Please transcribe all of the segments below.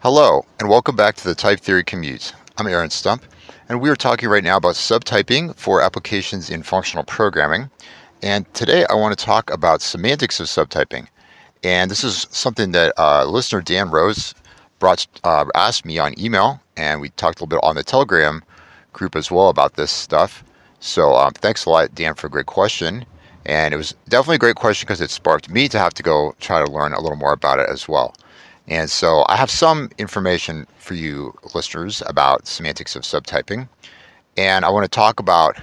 Hello, and welcome back to the Type Theory Commute. I'm Aaron Stump, and we are talking right now about subtyping for applications in functional programming. And today I want to talk about semantics of subtyping. And this is something that uh, listener Dan Rose brought uh, asked me on email, and we talked a little bit on the Telegram group as well about this stuff. So um, thanks a lot, Dan, for a great question. And it was definitely a great question because it sparked me to have to go try to learn a little more about it as well. And so I have some information for you listeners about semantics of subtyping. And I want to talk about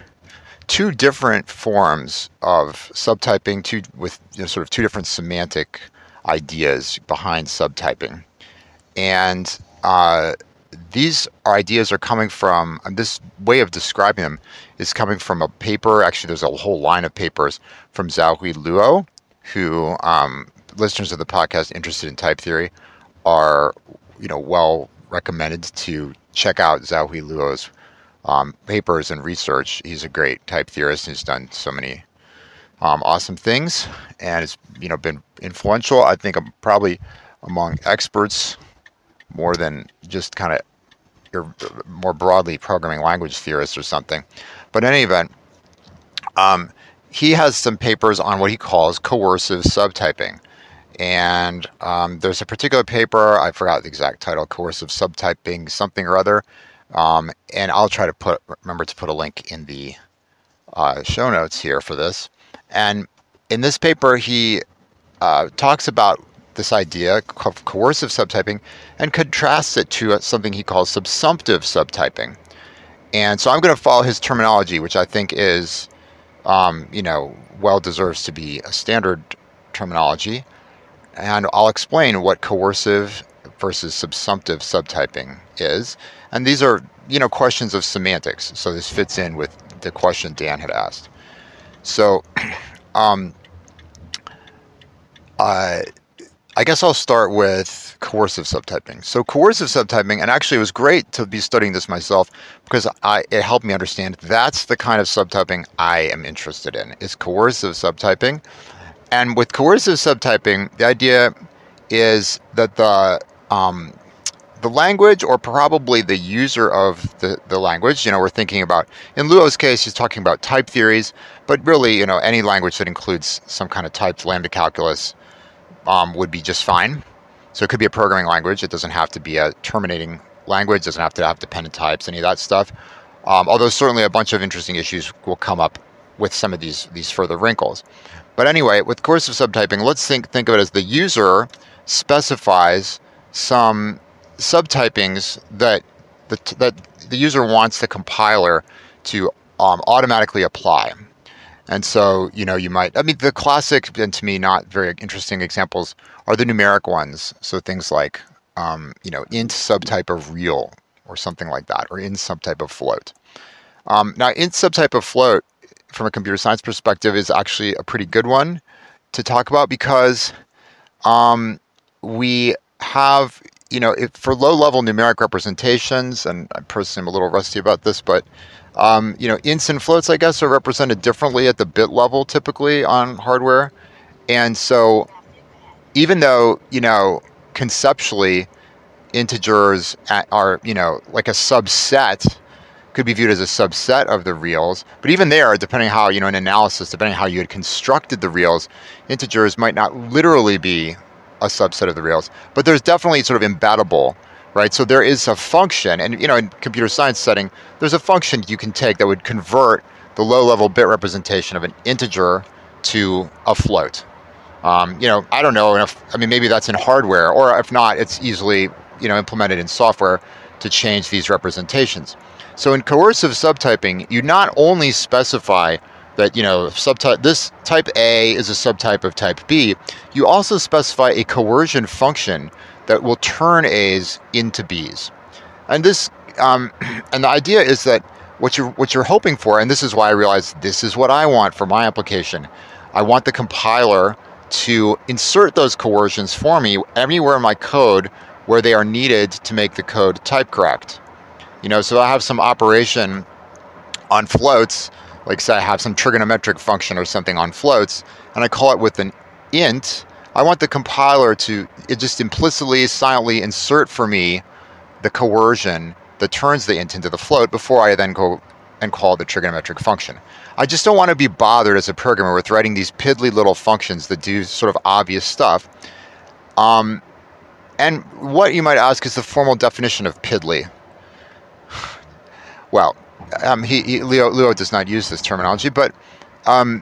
two different forms of subtyping, two with you know, sort of two different semantic ideas behind subtyping. And uh, these ideas are coming from this way of describing them is coming from a paper. Actually, there's a whole line of papers from Zhaohui Luo, who um, listeners of the podcast interested in type theory are you know well recommended to check out Zhaohui Luo's um, papers and research. He's a great type theorist. He's done so many um, awesome things, and it's you know been influential. I think I'm probably among experts more than just kind of more broadly programming language theorists or something. But in any event, um, he has some papers on what he calls coercive subtyping. And um, there's a particular paper, I forgot the exact title, Coercive Subtyping something or other. Um, and I'll try to put remember to put a link in the uh, show notes here for this. And in this paper, he uh, talks about this idea of coercive subtyping and contrasts it to something he calls subsumptive subtyping. And so I'm going to follow his terminology, which I think is, um, you know, well deserves to be a standard terminology and I'll explain what coercive versus subsumptive subtyping is. And these are, you know, questions of semantics. So this fits in with the question Dan had asked. So, um, I, I guess I'll start with coercive subtyping. So coercive subtyping, and actually it was great to be studying this myself because I, it helped me understand that's the kind of subtyping I am interested in is coercive subtyping. And with coercive subtyping, the idea is that the um, the language or probably the user of the, the language, you know, we're thinking about, in Luo's case, he's talking about type theories, but really, you know, any language that includes some kind of typed lambda calculus um, would be just fine. So it could be a programming language. It doesn't have to be a terminating language. It doesn't have to have dependent types, any of that stuff. Um, although certainly a bunch of interesting issues will come up with some of these these further wrinkles. But anyway, with coercive subtyping, let's think think of it as the user specifies some subtypings that the that the user wants the compiler to um, automatically apply. And so, you know, you might, I mean, the classic and to me not very interesting examples are the numeric ones. So things like, um, you know, int subtype of real or something like that, or int subtype of float. Um, now, int subtype of float from a computer science perspective is actually a pretty good one to talk about because um, we have, you know, if, for low level numeric representations, and I personally am a little rusty about this, but, um, you know, ints and floats, I guess, are represented differently at the bit level typically on hardware. And so even though, you know, conceptually integers are, you know, like a subset could be viewed as a subset of the reals. But even there, depending how, you know, an analysis, depending how you had constructed the reals, integers might not literally be a subset of the reals. But there's definitely sort of embeddable, right? So there is a function, and you know, in computer science setting, there's a function you can take that would convert the low-level bit representation of an integer to a float. Um, you know, I don't know if I mean maybe that's in hardware, or if not, it's easily you know implemented in software to change these representations. So in coercive subtyping, you not only specify that you know subtype this type A is a subtype of type B, you also specify a coercion function that will turn A's into B's. And this um, and the idea is that what you're what you're hoping for, and this is why I realized this is what I want for my application. I want the compiler to insert those coercions for me anywhere in my code where they are needed to make the code type correct. You know, so I have some operation on floats, like say I have some trigonometric function or something on floats, and I call it with an int, I want the compiler to just implicitly, silently insert for me the coercion that turns the int into the float before I then go and call the trigonometric function. I just don't want to be bothered as a programmer with writing these piddly little functions that do sort of obvious stuff. Um, and what you might ask is the formal definition of piddly. Well, um, he, he, Luo, Luo does not use this terminology, but um,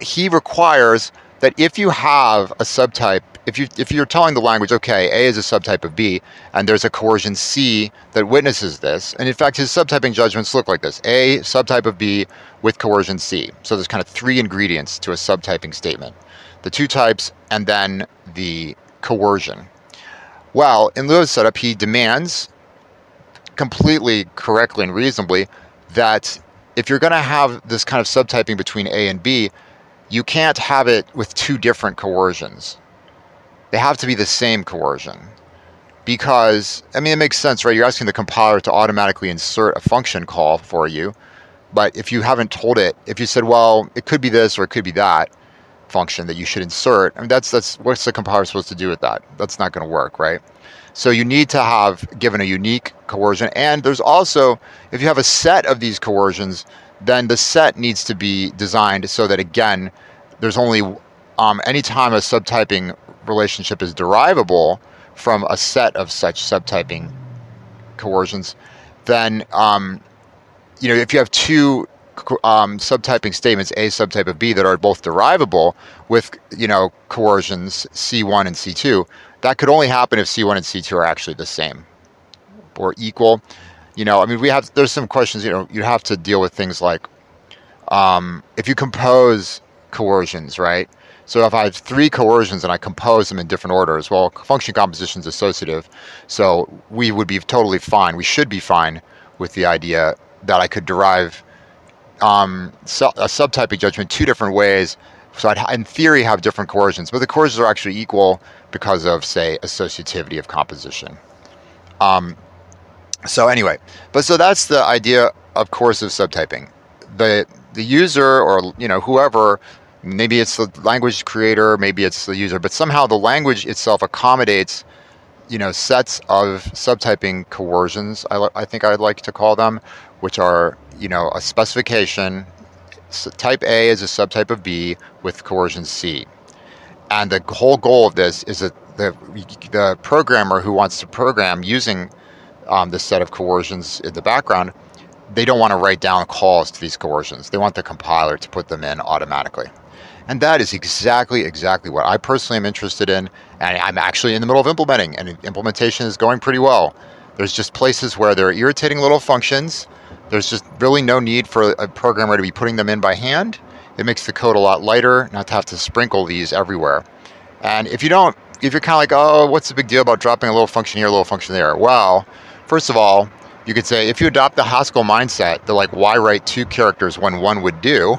he requires that if you have a subtype, if you if you're telling the language, okay, A is a subtype of B, and there's a coercion C that witnesses this, and in fact his subtyping judgments look like this: A subtype of B with coercion C. So there's kind of three ingredients to a subtyping statement: the two types, and then the coercion. Well, in Luo's setup, he demands completely correctly and reasonably that if you're going to have this kind of subtyping between A and B, you can't have it with two different coercions. They have to be the same coercion. Because, I mean, it makes sense, right? You're asking the compiler to automatically insert a function call for you. But if you haven't told it, if you said, well, it could be this or it could be that function that you should insert, I mean, that's, that's what's the compiler supposed to do with that? That's not going to work, right? So you need to have given a unique coercion. And there's also, if you have a set of these coercions, then the set needs to be designed so that again, there's only um, anytime a subtyping relationship is derivable from a set of such subtyping coercions, then um, you know if you have two um, subtyping statements, A subtype of B, that are both derivable with you know coercions C1 and C2, that could only happen if C1 and C2 are actually the same or equal you know, I mean, we have there's some questions. You know, you have to deal with things like um, if you compose coercions, right? So if I have three coercions and I compose them in different orders, well, function composition is associative, so we would be totally fine. We should be fine with the idea that I could derive um, a subtyping judgment two different ways. So I'd, in theory, have different coercions, but the coercions are actually equal because of, say, associativity of composition. Um, so anyway, but so that's the idea of coercive subtyping. The the user or you know whoever, maybe it's the language creator, maybe it's the user, but somehow the language itself accommodates you know sets of subtyping coercions. I, I think I'd like to call them, which are you know a specification. So type A is a subtype of B with coercion C, and the whole goal of this is that the the programmer who wants to program using um, this set of coercions in the background, they don't want to write down calls to these coercions. They want the compiler to put them in automatically. And that is exactly, exactly what I personally am interested in. And I'm actually in the middle of implementing, and implementation is going pretty well. There's just places where there are irritating little functions. There's just really no need for a programmer to be putting them in by hand. It makes the code a lot lighter, not to have to sprinkle these everywhere. And if you don't, if you're kind of like, oh, what's the big deal about dropping a little function here, a little function there? Well, First of all, you could say if you adopt the Haskell mindset, that like why write two characters when one would do?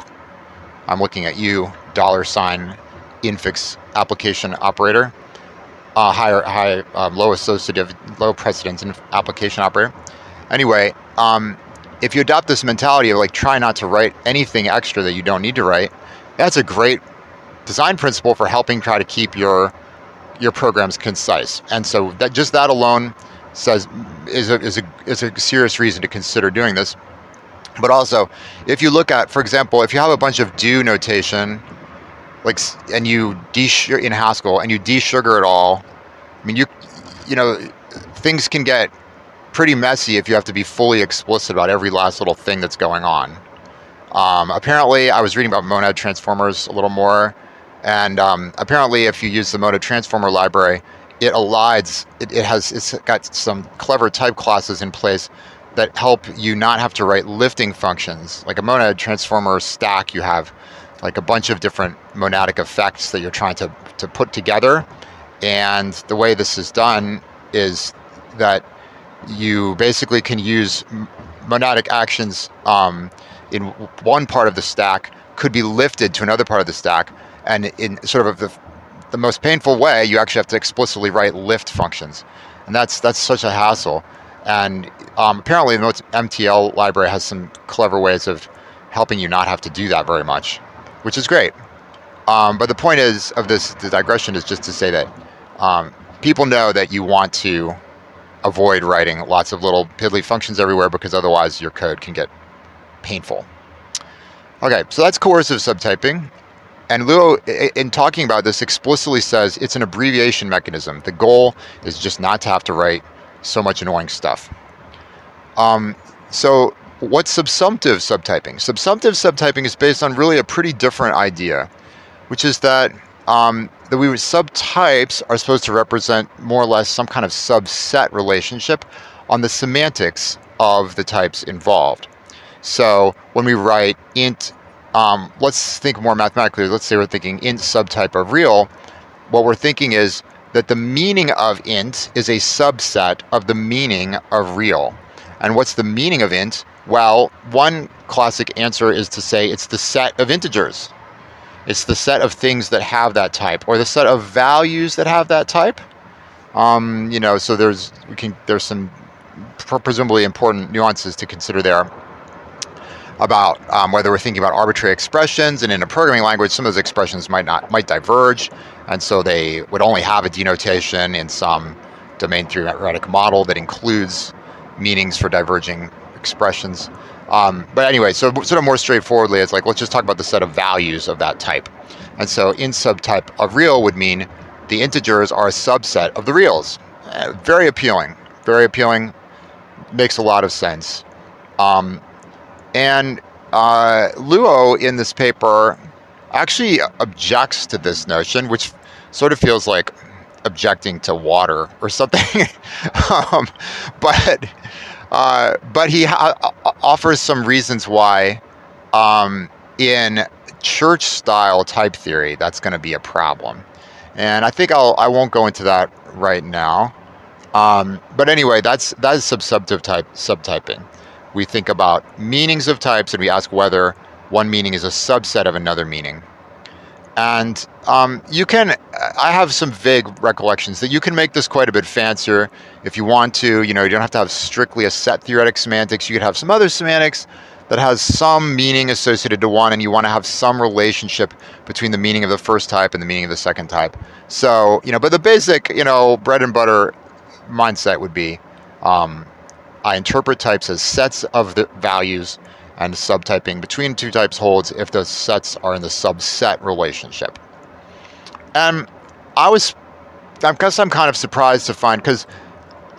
I'm looking at you, dollar sign infix application operator, uh, higher, high, um, low associative, low precedence application operator. Anyway, um, if you adopt this mentality of like try not to write anything extra that you don't need to write, that's a great design principle for helping try to keep your your programs concise. And so that just that alone says is a, is a, is a serious reason to consider doing this. But also, if you look at, for example, if you have a bunch of do notation, like, and you de in Haskell and you desugar it all, I mean, you, you know, things can get pretty messy if you have to be fully explicit about every last little thing that's going on. Um, apparently, I was reading about monad transformers a little more, and um, apparently, if you use the monad transformer library, it elides it, it has it's got some clever type classes in place that help you not have to write lifting functions like a monad transformer stack you have like a bunch of different monadic effects that you're trying to, to put together and the way this is done is that you basically can use monadic actions um, in one part of the stack could be lifted to another part of the stack and in sort of the the most painful way, you actually have to explicitly write lift functions, and that's that's such a hassle. And um, apparently, the MTL library has some clever ways of helping you not have to do that very much, which is great. Um, but the point is of this the digression is just to say that um, people know that you want to avoid writing lots of little piddly functions everywhere because otherwise your code can get painful. Okay, so that's coercive subtyping. And Luo, in talking about this, explicitly says it's an abbreviation mechanism. The goal is just not to have to write so much annoying stuff. Um, so, what's subsumptive subtyping? Subsumptive subtyping is based on really a pretty different idea, which is that um, the we subtypes are supposed to represent more or less some kind of subset relationship on the semantics of the types involved. So when we write int um, let's think more mathematically. Let's say we're thinking int subtype of real. What we're thinking is that the meaning of int is a subset of the meaning of real. And what's the meaning of int? Well, one classic answer is to say it's the set of integers. It's the set of things that have that type, or the set of values that have that type. Um, you know, so there's we can there's some presumably important nuances to consider there about um, whether we're thinking about arbitrary expressions, and in a programming language, some of those expressions might not might diverge, and so they would only have a denotation in some domain theoretic model that includes meanings for diverging expressions. Um, but anyway, so sort of more straightforwardly, it's like let's just talk about the set of values of that type. And so in subtype of real would mean the integers are a subset of the reals. Uh, very appealing. Very appealing. Makes a lot of sense. Um, and uh, Luo in this paper actually objects to this notion, which sort of feels like objecting to water or something. um, but uh, but he ha- offers some reasons why um, in church style type theory that's going to be a problem. And I think I'll I won't go into that right now. Um, but anyway, that's that is subsumptive type subtyping we think about meanings of types and we ask whether one meaning is a subset of another meaning. And um, you can, I have some vague recollections that you can make this quite a bit fancier if you want to. You know, you don't have to have strictly a set theoretic semantics. You could have some other semantics that has some meaning associated to one, and you want to have some relationship between the meaning of the first type and the meaning of the second type. So, you know, but the basic, you know, bread and butter mindset would be um, I interpret types as sets of the values and subtyping between two types holds if those sets are in the subset relationship. And I was, I guess I'm kind of surprised to find because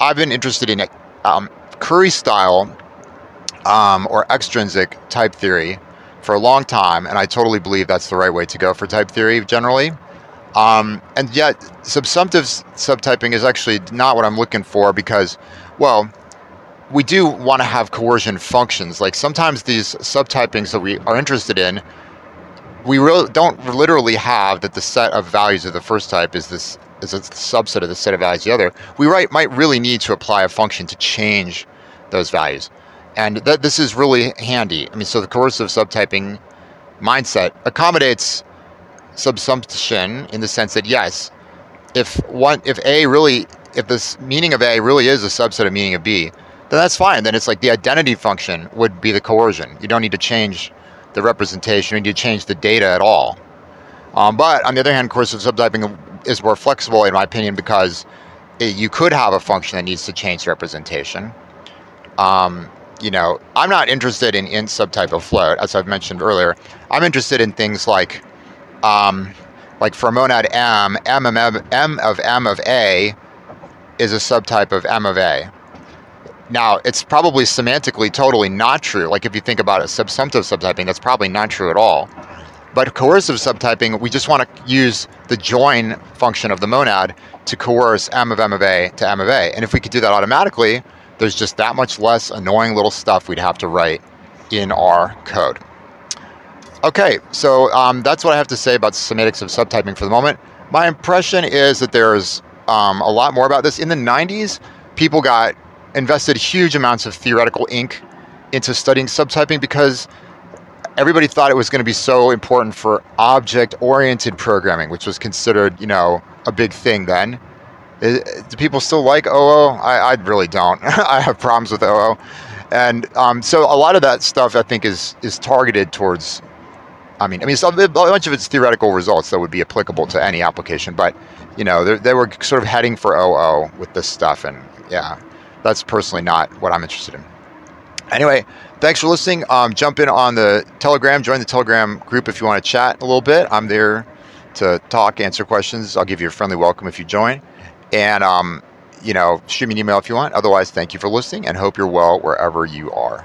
I've been interested in um, Curry style um, or extrinsic type theory for a long time, and I totally believe that's the right way to go for type theory generally. Um, and yet, subsumptive subtyping is actually not what I'm looking for because, well, we do want to have coercion functions. Like sometimes these subtypings that we are interested in, we really don't literally have that the set of values of the first type is this is a subset of the set of values of the other. We right, might really need to apply a function to change those values. And that this is really handy. I mean, so the coercive subtyping mindset accommodates subsumption in the sense that yes, if one if A really if this meaning of A really is a subset of meaning of B, then that's fine. Then it's like the identity function would be the coercion. You don't need to change the representation. You need to change the data at all. Um, but on the other hand, coercive subtyping is more flexible, in my opinion, because it, you could have a function that needs to change representation. Um, you know, I'm not interested in int subtype of float, as I've mentioned earlier. I'm interested in things like, um, like for monad m, m of m, m of m of a is a subtype of m of a. Now, it's probably semantically totally not true. Like if you think about it, subsumptive subtyping, that's probably not true at all. But coercive subtyping, we just want to use the join function of the monad to coerce m of m of a to m of a. And if we could do that automatically, there's just that much less annoying little stuff we'd have to write in our code. Okay, so um, that's what I have to say about semantics of subtyping for the moment. My impression is that there's um, a lot more about this. In the 90s, people got invested huge amounts of theoretical ink into studying subtyping because everybody thought it was going to be so important for object-oriented programming, which was considered, you know, a big thing then. do people still like OO? I, I really don't. I have problems with OO, and um, so a lot of that stuff I think is is targeted towards I mean, I mean, some, a bunch of it's theoretical results that would be applicable to any application, but you know, they were sort of heading for OO with this stuff, and yeah, that's personally not what I'm interested in. Anyway, thanks for listening. Um, jump in on the Telegram, join the Telegram group if you want to chat a little bit. I'm there to talk, answer questions. I'll give you a friendly welcome if you join, and um, you know, shoot me an email if you want. Otherwise, thank you for listening, and hope you're well wherever you are.